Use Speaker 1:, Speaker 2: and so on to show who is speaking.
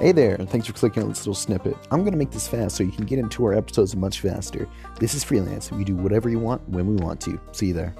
Speaker 1: Hey there, and thanks for clicking on this little snippet. I'm going to make this fast so you can get into our episodes much faster. This is freelance. We do whatever you want when we want to. See you there.